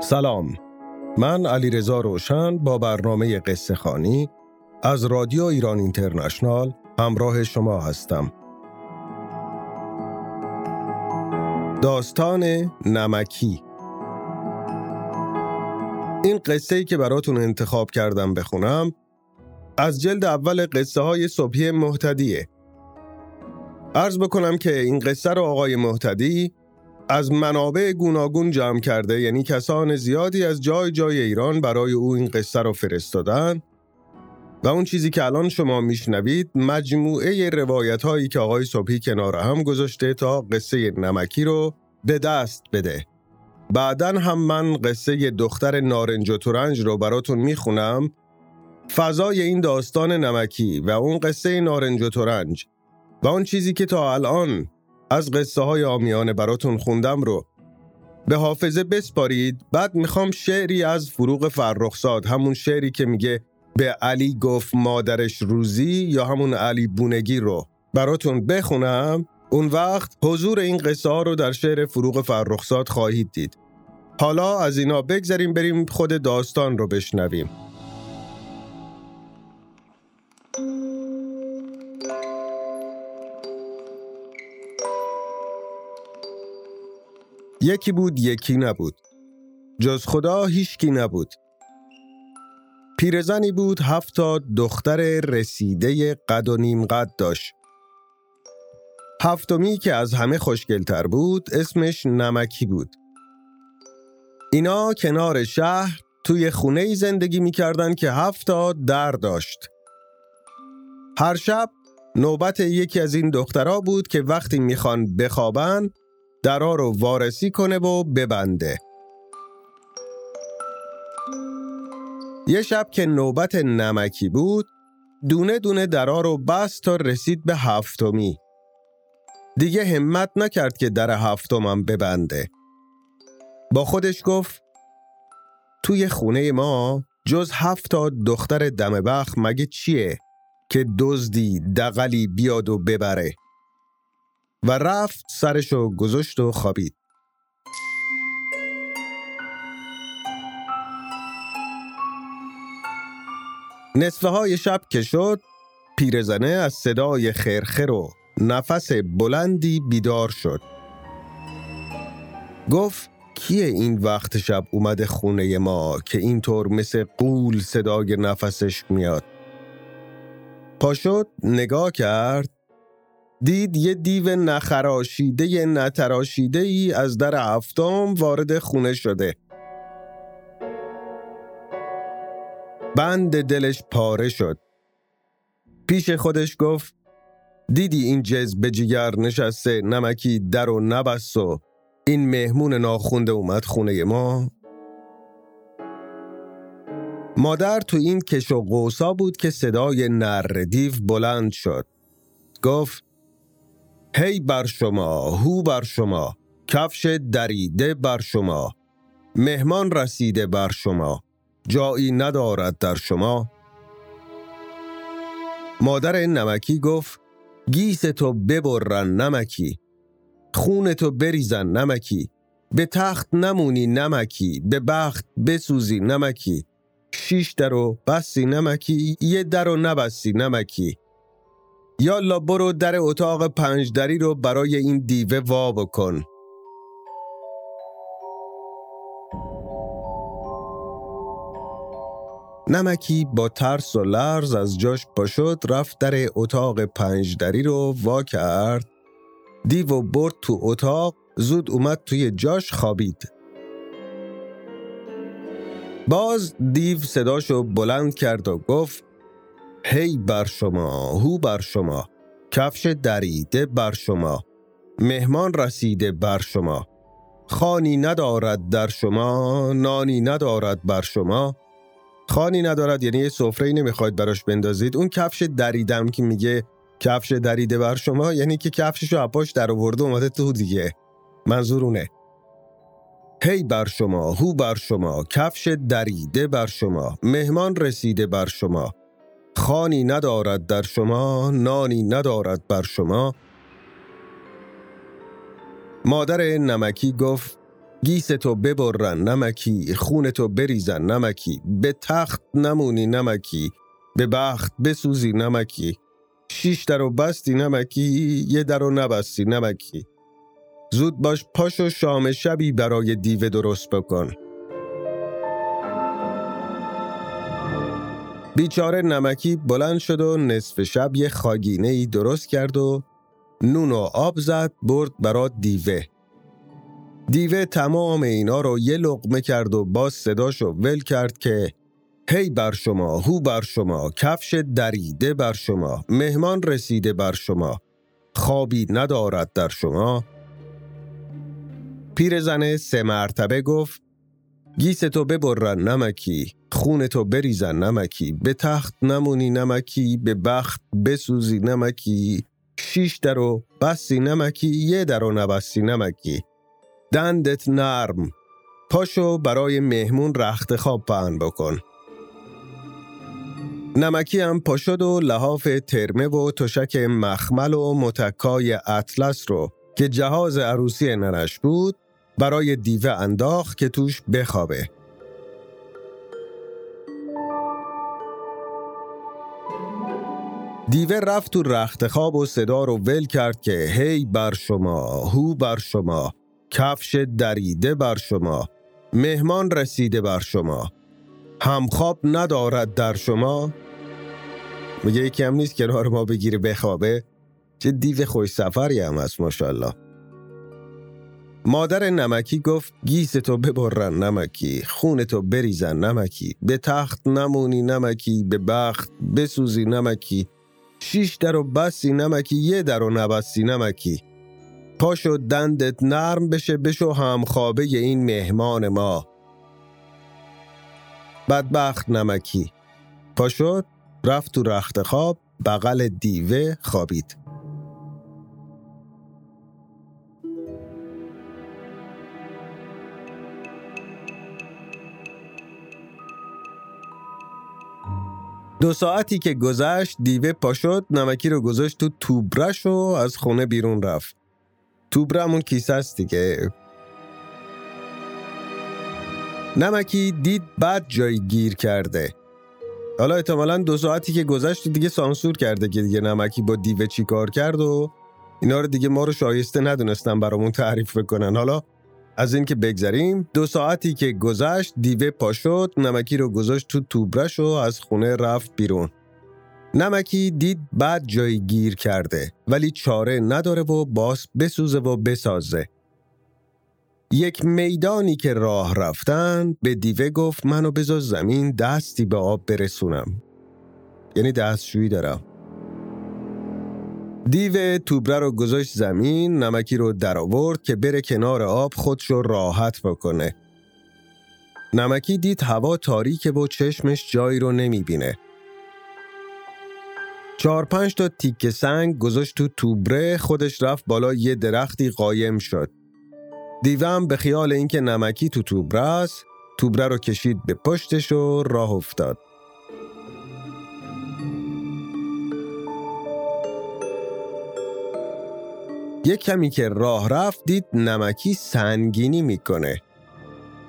سلام. من علی رزا روشن با برنامه قصه خانی از رادیو ایران اینترنشنال همراه شما هستم. داستان نمکی. این قصه ای که براتون انتخاب کردم بخونم از جلد اول قصه های صبحی محتدیه عرض بکنم که این قصه رو آقای محتدی از منابع گوناگون جمع کرده یعنی کسان زیادی از جای جای ایران برای او این قصه رو فرستادن. و اون چیزی که الان شما میشنوید مجموعه روایت هایی که آقای صبحی کنار هم گذاشته تا قصه نمکی رو به دست بده. بعدا هم من قصه دختر نارنج و تورنج رو براتون می‌خونم. فضای این داستان نمکی و اون قصه نارنج و تورنج و اون چیزی که تا الان از قصه های آمیانه براتون خوندم رو. به حافظه بسپارید بعد می‌خوام شعری از فروغ فرخزاد همون شعری که میگه به علی گفت مادرش روزی یا همون علی بونگی رو. براتون بخونم. اون وقت حضور این قصه ها رو در شعر فروغ فرخزاد خواهید دید. حالا از اینا بگذاریم بریم خود داستان رو بشنویم. یکی بود یکی نبود. جز خدا هیچکی نبود. پیرزنی بود هفتا دختر رسیده قد و نیم قد داشت. هفتمی که از همه خوشگلتر بود اسمش نمکی بود. اینا کنار شهر توی خونه زندگی می‌کردن که هفتا در داشت. هر شب نوبت یکی از این دخترها بود که وقتی می‌خوان بخوابن درا رو وارسی کنه و ببنده. یه شب که نوبت نمکی بود دونه دونه درا رو بست تا رسید به هفتمی. دیگه همت نکرد که در هفتمم ببنده. با خودش گفت توی خونه ما جز هفت تا دختر دمبخ مگه چیه که دزدی دقلی بیاد و ببره؟ و رفت سرشو گذاشت و خوابید. نصفه های شب که شد پیرزنه از صدای خرخر و نفس بلندی بیدار شد. گفت کیه این وقت شب اومده خونه ما که اینطور مثل قول صدای نفسش میاد؟ پاشد نگاه کرد دید یه دیو نخراشیده نتراشیده ای از در هفتم وارد خونه شده. بند دلش پاره شد. پیش خودش گفت دیدی این جز جیگر نشسته نمکی در و نبست و این مهمون ناخونده اومد خونه ما؟ مادر تو این کش و قوسا بود که صدای نر دیو بلند شد. گفت هی بر شما هو بر شما کفش دریده بر شما مهمان رسیده بر شما جایی ندارد در شما. مادر نمکی گفت گیس تو ببرن نمکی خون تو بریزن نمکی به تخت نمونی نمکی به بخت بسوزی نمکی شیش در و بستی نمکی یه در و نبستی نمکی. یالا برو در اتاق پنجدری رو برای این دیوه وا بکن. نمکی با ترس و لرز از جاش پاشد رفت در اتاق پنجدری رو وا کرد. دیو برد تو اتاق زود اومد توی جاش خوابید. باز دیو صداشو بلند کرد و گفت هی بر شما هو بر شما کفش دریده بر شما مهمان رسیده بر شما خانی ندارد در شما نانی ندارد بر شما. خانی ندارد یعنی یه سفره نمی‌خواید براش بندازید. اون کفش دریدم که میگه کفش دریده بر شما یعنی که کفششو اپاش در آورده اومده تو دیگه. منظور اونه. هی بر شما هو بر شما کفش دریده بر شما مهمان رسیده بر شما. خانی ندارد در شما نانی ندارد بر شما. مادر نمکی گفت گیستو ببرن نمکی خونتو بریزن نمکی به تخت نمونی نمکی به بخت بسوزی نمکی شیش در و بستی نمکی یه در و نبستی نمکی. زود باش پاش و شام شبی برای دیوه درست بکن. بیچاره نمکی بلند شد و نصف شب یه خاگینه ای درست کرد و نون و آب زد برد برا دیوه. دیوه تمام اینا رو یه لقمه کرد و باز صداشو ول کرد که هی بر شما هو بر شما کفش دریده بر شما مهمان رسیده بر شما خوابی ندارد در شما. پیرزن سه مرتبه گفت گیستو ببرن نمکی. خونتو بریزن نمکی. به تخت نمونی نمکی. به بخت بسوزی نمکی. شیش درو بستی نمکی. یه درو نبستی نمکی. دندت نرم. پاشو برای مهمون رخت خواب پهن بکن. نمکی هم پاشد و لحاف ترمه و تشک مخمل و متکای اطلس رو که جهاز عروسی ننش بود برای دیوه انداخت که توش بخوابه. دیوه رفت تو رخت خواب و صدا رو ول کرد که هی بر شما هو بر شما کفش دریده بر شما مهمان رسیده بر شما. همخواب ندارد در شما. میگه یکی هم نیست کنار ما بگیره بخوابه. چه دیو خوش سفری هم هست ماشاءالله. مادر نمکی گفت گیستو ببرن نمکی خونتو بریزن نمکی به تخت نمونی نمکی به بخت بسوزی نمکی. شیش در و بسی نمکی یه در و نبستی نمکی پاشو دندت نرم بشه بشو همخوابه این مهمان ما. بدبخت نمکی. پاشد رفت تو رخت خواب بغل دیوه خوابید. دو ساعتی که گذشت دیوه پاشد نمکی رو گذاشت تو توبرش و از خونه بیرون رفت. توبره همون کیسه است دیگه. نمکی دید بعد جای گیر کرده. حالا احتمالا دو ساعتی که گذشت دیگه سانسور کرده که دیگه نمکی با دیوه چی کار کرد و اینا رو دیگه ما رو شایسته ندونستن برامون تعریف بکنن. حالا از این که بگذریم دو ساعتی که گذشت دیوه پا شد نمکی رو گذاشت تو توبرش و از خونه رفت بیرون. نمکی دید بعد جای گیر کرده ولی چاره نداره و باس بسوزه و بسازه. یک میدانی که راه رفتن به دیوه گفت منو بذار زمین دستی به آب برسونم. یعنی دستشویی دارم. دیو توبره رو گذاشت زمین نمکی رو در آورد که بره کنار آب خودشو راحت بکنه. نمکی دید هوا تاریکه و چشمش جایی رو نمی‌بینه. چهار پنج تا تیک سنگ گذاشت تو توبره خودش رفت بالا یه درختی قایم شد. دیوم به خیال اینکه نمکی تو توبره است توبره رو کشید به پشتش و راه افتاد. یک کمی که راه رفت دید نمکی سنگینی می‌کنه.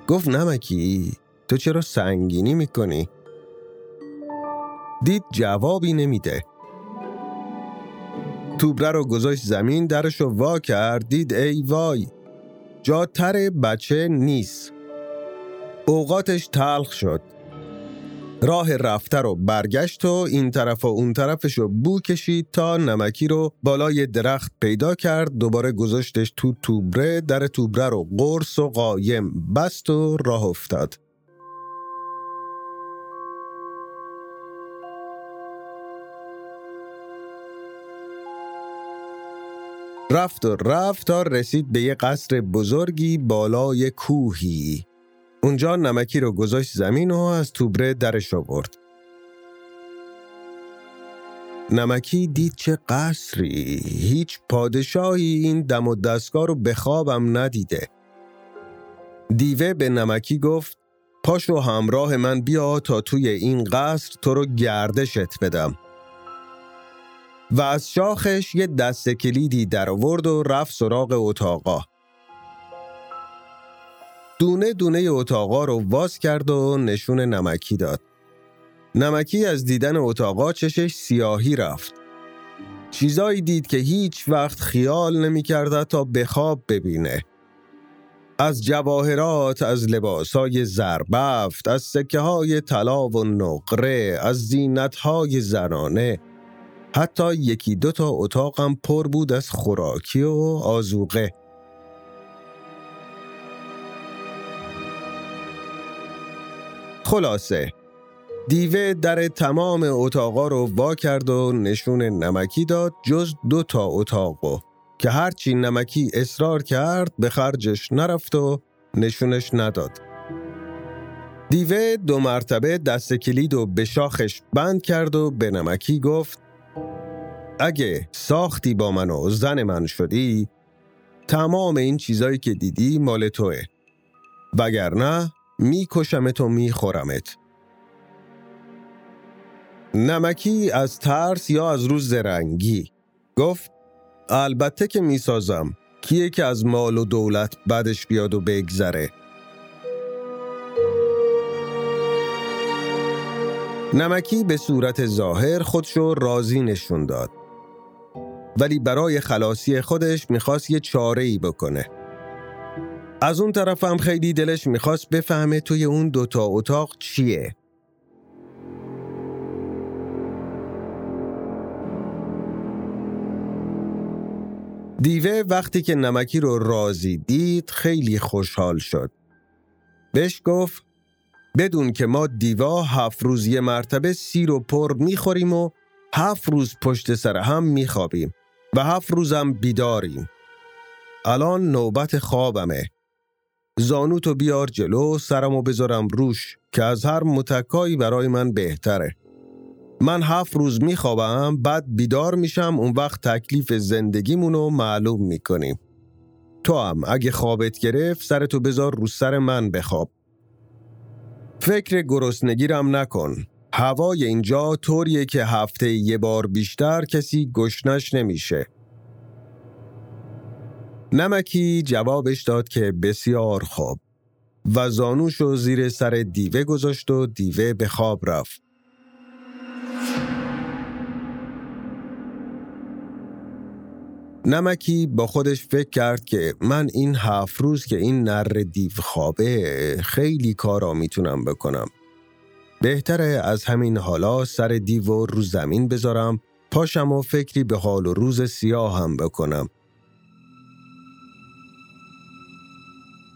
گفت نمکی تو چرا سنگینی می‌کنی؟ دید جوابی نمیده. توبره رو گذاشت زمین درش رو وا کرد دید ای وای جاتر بچه نیست. اوقاتش تلخ شد. راه رفته رو برگشت و این طرف و اون طرفش رو بو کشید تا نمکی رو بالای درخت پیدا کرد. دوباره گذاشتش تو توبره در توبره رو قرص و قایم بست و راه افتاد. رفت و رفت تا رسید به یه قصر بزرگی بالای کوهی. اونجا نمکی رو گذاشت زمین و از توبره درش آورد. نمکی دید چه قصری. هیچ پادشاهی این دم و دستگاه رو به خوابم ندیده. دیوه به نمکی گفت پاشو همراه من بیا تا توی این قصر تو رو گردشت بدم. و از شاخش یه دست کلیدی در آورد و رفت سراغ اتاقا. دونه دونه اتاقا رو واز کرد و نشون نمکی داد. نمکی از دیدن اتاقا چشش سیاهی رفت. چیزایی دید که هیچ وقت خیال نمی کرده تا به خواب ببینه. از جواهرات، از لباسهای زربفت، از سکه های طلا و نقره، از زینت های زنانه، حتی یکی دو تا اتاقم پر بود از خوراکی و آزوقه. خلاصه دیوه در تمام اتاقا رو وا کرد و نشون نمکی داد جز دو تا اتاقو که هرچی نمکی اصرار کرد به خرجش نرفت و نشونش نداد. دیوه دو مرتبه دست کلید و به شاخش بند کرد و به نمکی گفت اگه ساختی با من و زن من شدی تمام این چیزایی که دیدی مال توه وگرنه میکشمت و میخورمت. نمکی از ترس یا از روز زرنگی؟ گفت البته که می‌سازم. کیه که از مال و دولت بدش بیاد و بگذره؟ نمکی به صورت ظاهر خودشو راضی نشون داد. ولی برای خلاصی خودش می‌خواست یه چاره ای بکنه. از اون طرف هم خیلی دلش می‌خواست بفهمه توی اون دوتا اتاق چیه دیوه وقتی که نمکی رو راضی دید خیلی خوشحال شد. بهش گفت بدون که ما دیوا هفت روز یه مرتبه سیر و پر می‌خوریم و هفت روز پشت سر هم میخوابیم و هفت روزم بیداریم. الان نوبت خوابمه. زانوتو بیار جلو سرمو بذارم روش که از هر متکایی برای من بهتره. من هفت روز میخوابم بعد بیدار میشم اون وقت تکلیف زندگیمونو معلوم می‌کنیم. تو هم اگه خوابت گرفت سرتو بذار رو سر من بخواب. فکر گرسنگیرم نکن. هوای اینجا طوریه که هفته یه بار بیشتر کسی گشنش نمیشه. نمکی جوابش داد که بسیار خوب و زانوشو زیر سر دیوه گذاشت و دیوه به خواب رفت نمکی با خودش فکر کرد که من این هفت روز که این نر دیو خوابه خیلی کارا می‌تونم بکنم. بهتره از همین حالا سر دیو رو زمین بذارم پاشم و فکری به حال و روز سیاه هم بکنم.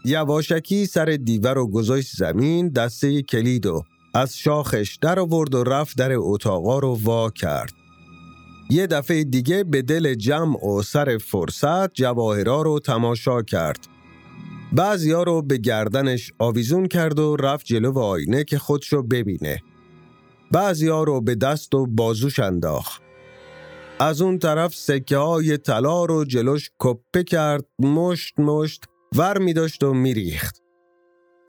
یواشکی سر دیوه رو گذاشت زمین دسته کلید و از شاخش در آورد و رفت در اتاقا رو وا کرد. یه دفعه دیگه به دل جمع و سر فرصت جواهرا رو تماشا کرد. بعضیا رو به گردنش آویزون کرد و رفت جلو آینه که خودشو ببینه. بعضیا رو به دست و بازوش انداخت. از اون طرف سکه های طلا رو جلوش کپه کرد مشت مشت ور می داشت و میریخت.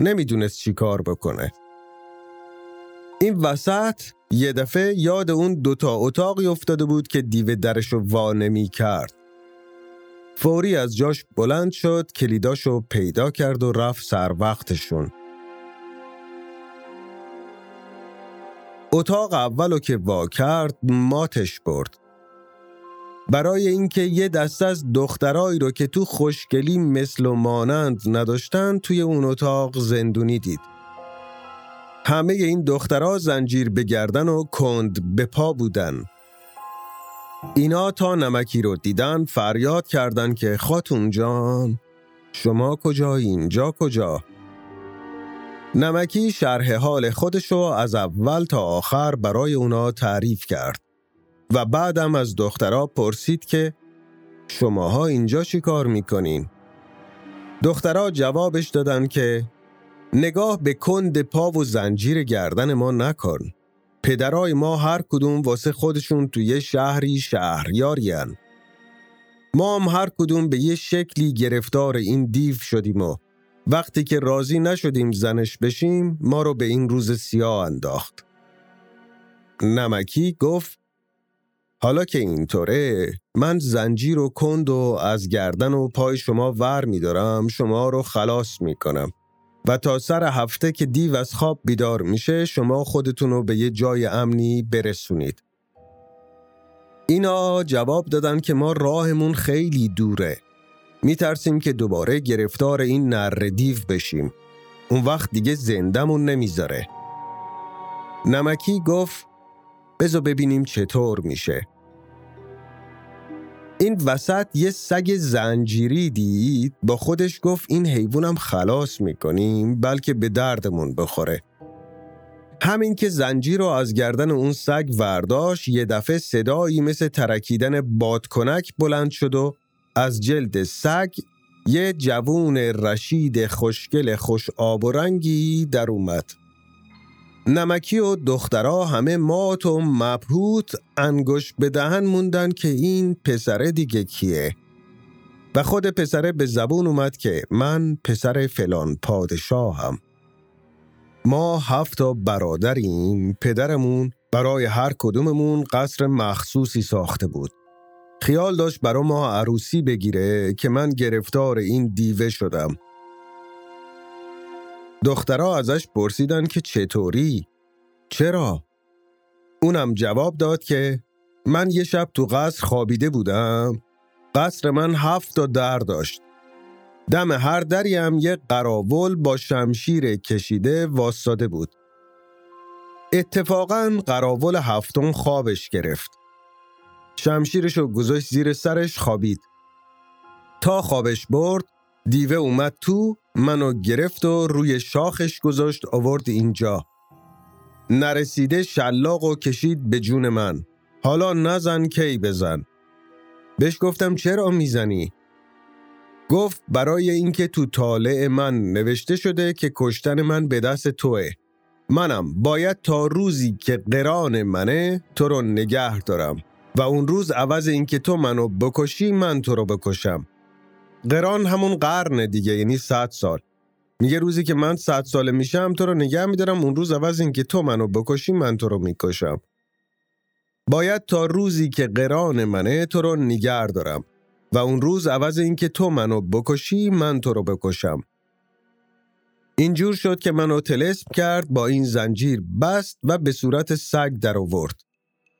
نمی‌دونست چی کار بکنه. این وسط یه دفعه یاد اون دوتا اتاقی افتاده بود که دیو درشو وا نمی کرد. فوری از جاش بلند شد کلیداشو پیدا کرد و رفت سر وقتشون. اتاق اولو که وا کرد ماتش برد. برای اینکه یه دست از دخترایی رو که تو خوشگلی مثل و مانند نداشتن توی اون اتاق زندونی دید. همه این دخترها زنجیر به گردن و کند به پا بودن. اینا تا نمکی رو دیدن فریاد کردن که خاتون جان شما کجا اینجا کجا؟ نمکی شرح حال خودشو از اول تا آخر برای اونا تعریف کرد و بعدم از دخترها پرسید که شماها اینجا چی کار می‌کنین؟ دخترها جوابش دادن که نگاه به کند پا و زنجیر گردن ما نکن. پدرای ما هر کدوم واسه خودشون توی شهری شهریارین. ما هم هر کدوم به یه شکلی گرفتار این دیو شدیم و وقتی که راضی نشدیم زنش بشیم ما رو به این روز سیاه انداخت. نمکی گفت حالا که اینطوره من زنجیر و کند و از گردن و پای شما ور میدارم شما رو خلاص می‌کنم. و تا سر هفته که دیو از خواب بیدار میشه شما خودتون رو به یه جای امنی برسونید. اینا جواب دادن که ما راهمون خیلی دوره. میترسیم که دوباره گرفتار این نر دیو بشیم. اون وقت دیگه زندمون نمی‌ذاره. نمکی گفت بزا ببینیم چطور میشه. این وسط یه سگ زنجیری دید با خودش گفت این حیوانم خلاص می‌کنیم بلکه به دردمون بخوره. همین که زنجیر رو از گردن اون سگ ورداش یه دفعه صدایی مثل ترکیدن بادکنک بلند شد و از جلد سگ یه جوون رشید خوشگل خوش آب و رنگی در اومد. نمکی و دخترها همه مات و مبهوت انگوش به دهن موندن که این پسره دیگه کیه. و خود پسره به زبون اومد که من پسر فلان پادشاهم. ما هفت تا برادریم پدرمون برای هر کدوممون قصر مخصوصی ساخته بود. خیال داشت برا ما عروسی بگیره که من گرفتار این دیوه شدم. دخترها ازش پرسیدن که چطوری؟ چرا؟ اونم جواب داد که من یه شب تو قصر خوابیده بودم. قصر من هفت تا در داشت. دم هر دریم یه قراول با شمشیر کشیده واساده بود. اتفاقا قراول هفتم خوابش گرفت. شمشیرشو گذاشت زیر سرش خوابید. تا خوابش برد دیوه اومد تو منو گرفت و روی شاخش گذاشت آورد اینجا. نرسیده شلاق و کشید به جون من. حالا نزن کی بزن. بهش گفتم چرا می‌زنی؟ گفت برای اینکه تو طالع من نوشته شده که کشتن من به دست توه. منم باید تا روزی که قران منه تو رو نگه دارم. و اون روز عوض اینکه تو منو بکشی من تو رو بکشم. قران همون قرن دیگه یعنی صد سال. میگه روزی که من صد ساله میشم تو رو نگه میدارم. اون روز عوض این که تو منو بکشی من تو رو می‌کشم. باید تا روزی که قران منه تو رو نگر دارم. و اون روز عوض این که تو منو بکشی من تو رو بکشم. اینجور شد که منو تلسم کرد با این زنجیر بست و به صورت سگ در آورد.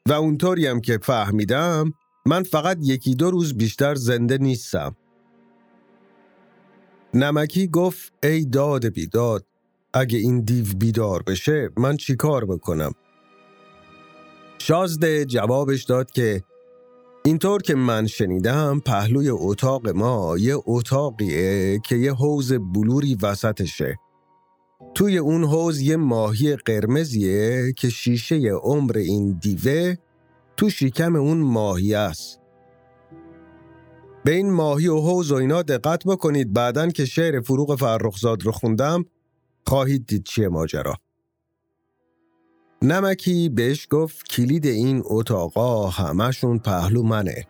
و اونطوری هم که فهمیدم من فقط یکی دو روز بیشتر زنده نیستم. نمکی گفت ای داد بیداد اگه این دیو بیدار بشه من چیکار بکنم؟ شازده جوابش داد که اینطور که من شنیدم پهلوی اتاق ما یه اتاقیه که یه حوز بلوری وسطشه. توی اون حوز یه ماهی قرمزیه که شیشه عمر این دیوه تو شکم اون ماهی است. به این ماهی و حوز و اینا دقت بکنید. بعدن که شعر فروغ فرخزاد رو خوندم خواهید دید چیه ماجرا. نمکی بهش گفت کلید این اتاقا همشون پهلو منه.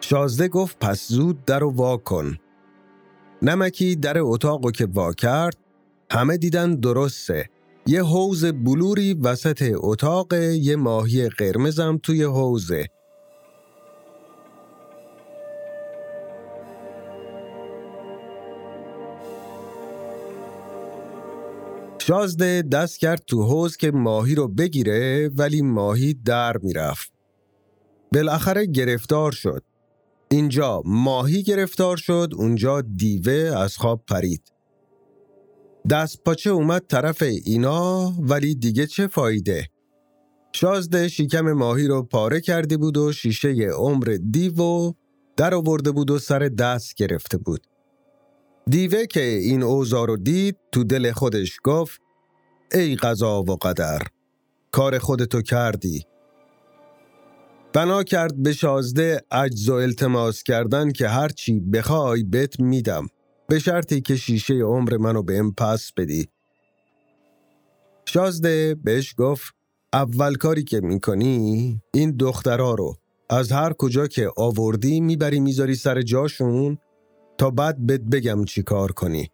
شازده گفت پس زود در و وا کن. نمکی در اتاقو که وا کرد همه دیدن درسته. یه حوز بلوری وسط اتاق یه ماهی قرمزم توی حوزه شازده دست کرد تو حوز که ماهی رو بگیره ولی ماهی در می‌رفت. بالاخره گرفتار شد. اینجا ماهی گرفتار شد اونجا دیوه از خواب پرید. دست پاچه اومد طرف اینا ولی دیگه چه فایده؟ شازده شیکم ماهی رو پاره کرده بود و شیشه عمر دیو در آورده بود و سر دست گرفته بود. دیوه که این اوزار رو دید تو دل خودش گفت ای قضا و قدر کار خودتو کردی. بنا کرد به شازده عجز و التماس کردن که هرچی بخوای بت میدم به شرطی که شیشه عمر منو به ام پس بدی. شازده بهش گفت اول کاری که می‌کنی این دخترها رو از هر کجا که آوردی می‌بری می‌ذاری سر جاشون بعد بد بگم چی کار کنی.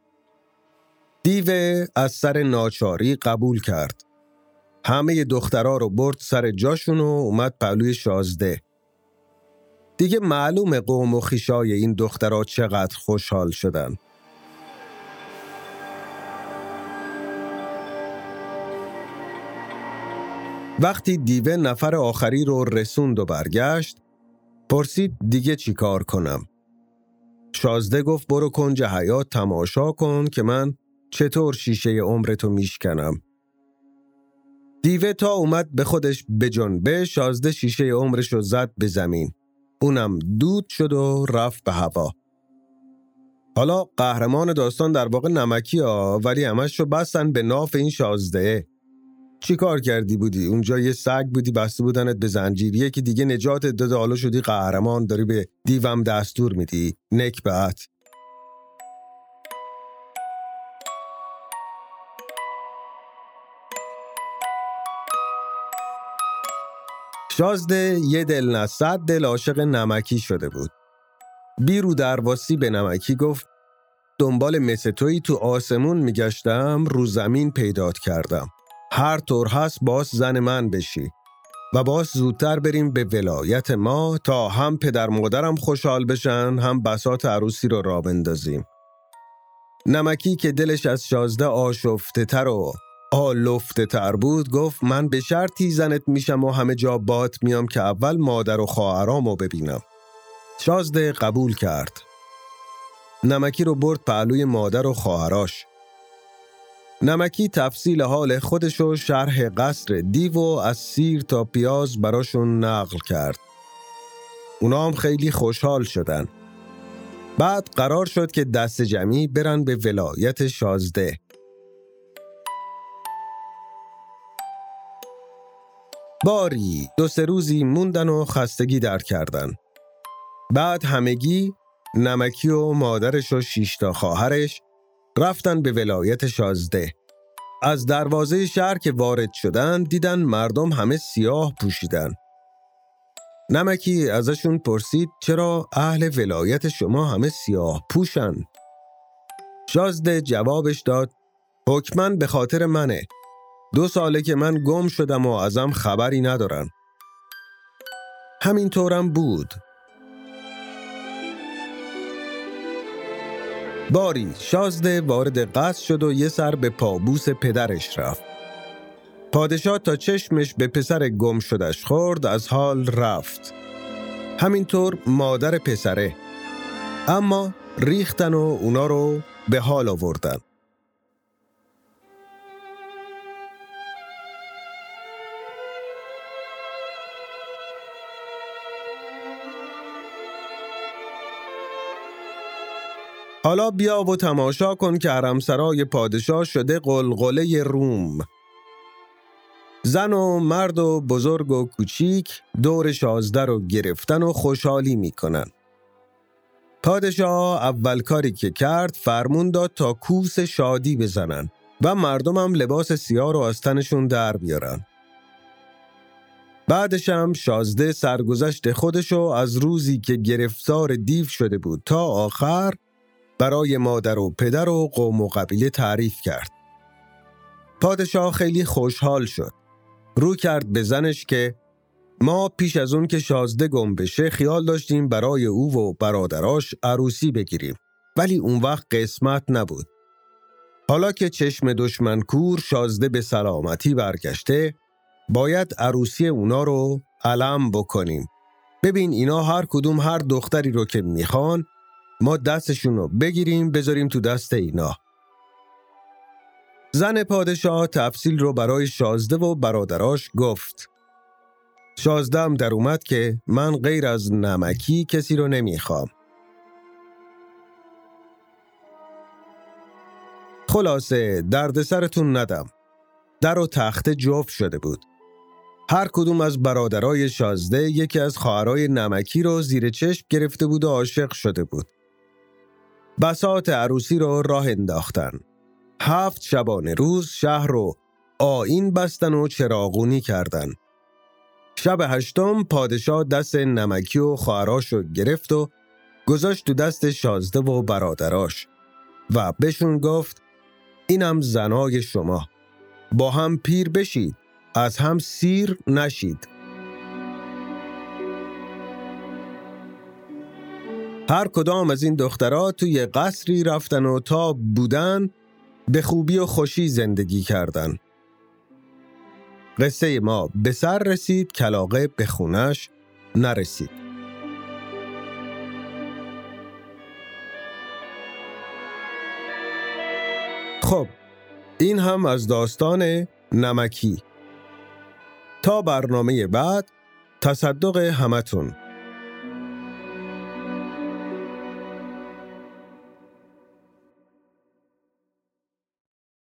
دیو از سر ناچاری قبول کرد. همه دخترها رو برد سر جاشون و اومد پلوی شازده. دیگه معلوم قوم و خیشای این دخترها چقدر خوشحال شدن. وقتی دیوه نفر آخری رو رسوند و برگشت پرسید دیگه چی کار کنم شازده گفت برو کنج حیات تماشا کن که من چطور شیشه عمرتو میشکنم. دیوه تا اومد به خودش به شازده شیشه عمرش رو زد به زمین. اونم دود شد و رفت به هوا. حالا قهرمان داستان در واقع نمکی ها ولی همش رو بستن به ناف این شازده. چی کار کردی بودی؟ اونجا یه سگ بودی بسته بودنت به زنجیریه که دیگه نجات داده حالا شدی قهرمان داری به دیوم دستور میدی. نک بعد شازده یه دل نه صد دل عاشق نمکی شده بود. بیرو درواسی به نمکی گفت دنبال مثل توی تو آسمون میگشتم رو زمین پیدات کردم. هر طور هست باز زن من بشی و باز زودتر بریم به ولایت ما تا هم پدر مادرم خوشحال بشن هم بسات عروسی رو را بندازیم. نمکی که دلش از شازده آشفته تر و آلفته تر بود گفت من به شرطی زنت میشم و همه جا بات میام که اول مادر و خواهرامو ببینم. شازده قبول کرد. نمکی رو برد پهلوی مادر و خواهراش نمکی تفصیل حال خودش و شرح قصر دیو و از سیر تا پیاز براشون نقل کرد. اونا هم خیلی خوشحال شدن. بعد قرار شد که دست جمعی برن به ولایت شازده. باری دو سه روزی موندن و خستگی در کردن. بعد همگی نمکی و مادرش و شیشتا خواهرش رفتن به ولایت شازده. از دروازه شهر که وارد شدن دیدن مردم همه سیاه پوشیدن. نمکی ازشون پرسید چرا اهل ولایت شما همه سیاه پوشن؟ شازده جوابش داد حکمن به خاطر منه. دو ساله که من گم شدم و ازم خبری ندارن. همینطورم بود. باری شازده وارد قصد شد و یه سر به پابوس پدرش رفت. پادشاه تا چشمش به پسر گم شدش خورد از حال رفت. همینطور مادر پسره. اما ریختن و اونا رو به حال آوردن. حالا بیا و تماشا کن که حرمسرای پادشاه شده قلقله روم. زن و مرد و بزرگ و کوچیک دور شازده رو گرفتن و خوشحالی می‌کنن. پادشاه اول کاری که کرد فرمون داد تا کوس شادی بزنن و مردمم لباس سیاه رو از تنشون در بیارن. بعدشم شازده سرگذشت خودشو از روزی که گرفتار دیو شده بود تا آخر برای مادر و پدر و قوم و قبیله تعریف کرد. پادشاه خیلی خوشحال شد. رو کرد به زنش که ما پیش از اون که شازده گم بشه خیال داشتیم برای او و برادراش عروسی بگیریم ولی اون وقت قسمت نبود. حالا که چشم دشمن کور شازده به سلامتی برگشته باید عروسی اونا رو علم بکنیم. ببین اینا هر کدوم هر دختری رو که می‌خوان ما دستشون رو بگیریم بذاریم تو دست اینا. زن پادشاه تفصیل رو برای شازده و برادراش گفت. شازدم در اومد که من غیر از نمکی کسی رو نمی‌خوام. خلاصه دردسرتون ندم. در و تخت جفت شده بود. هر کدوم از برادرای شازده یکی از خواهرای نمکی رو زیر چشم گرفته بود و عاشق شده بود. بسات عروسی رو راه انداختن. هفت شبانه روز شهر رو آین بستن و چراغونی کردن. شب هشتم پادشاه دست نمکی و خواهراش رو گرفت و گذاشت تو دست شازده و برادراش و بهشون گفت اینم زنای شما با هم پیر بشید از هم سیر نشید هر کدام از این دخترها توی قصری رفتن و تا بودن به خوبی و خوشی زندگی کردن. قصه ما به سر رسید کلاقه به خونش نرسید. خب این هم از داستان نمکی تا برنامه بعد تصدق همتون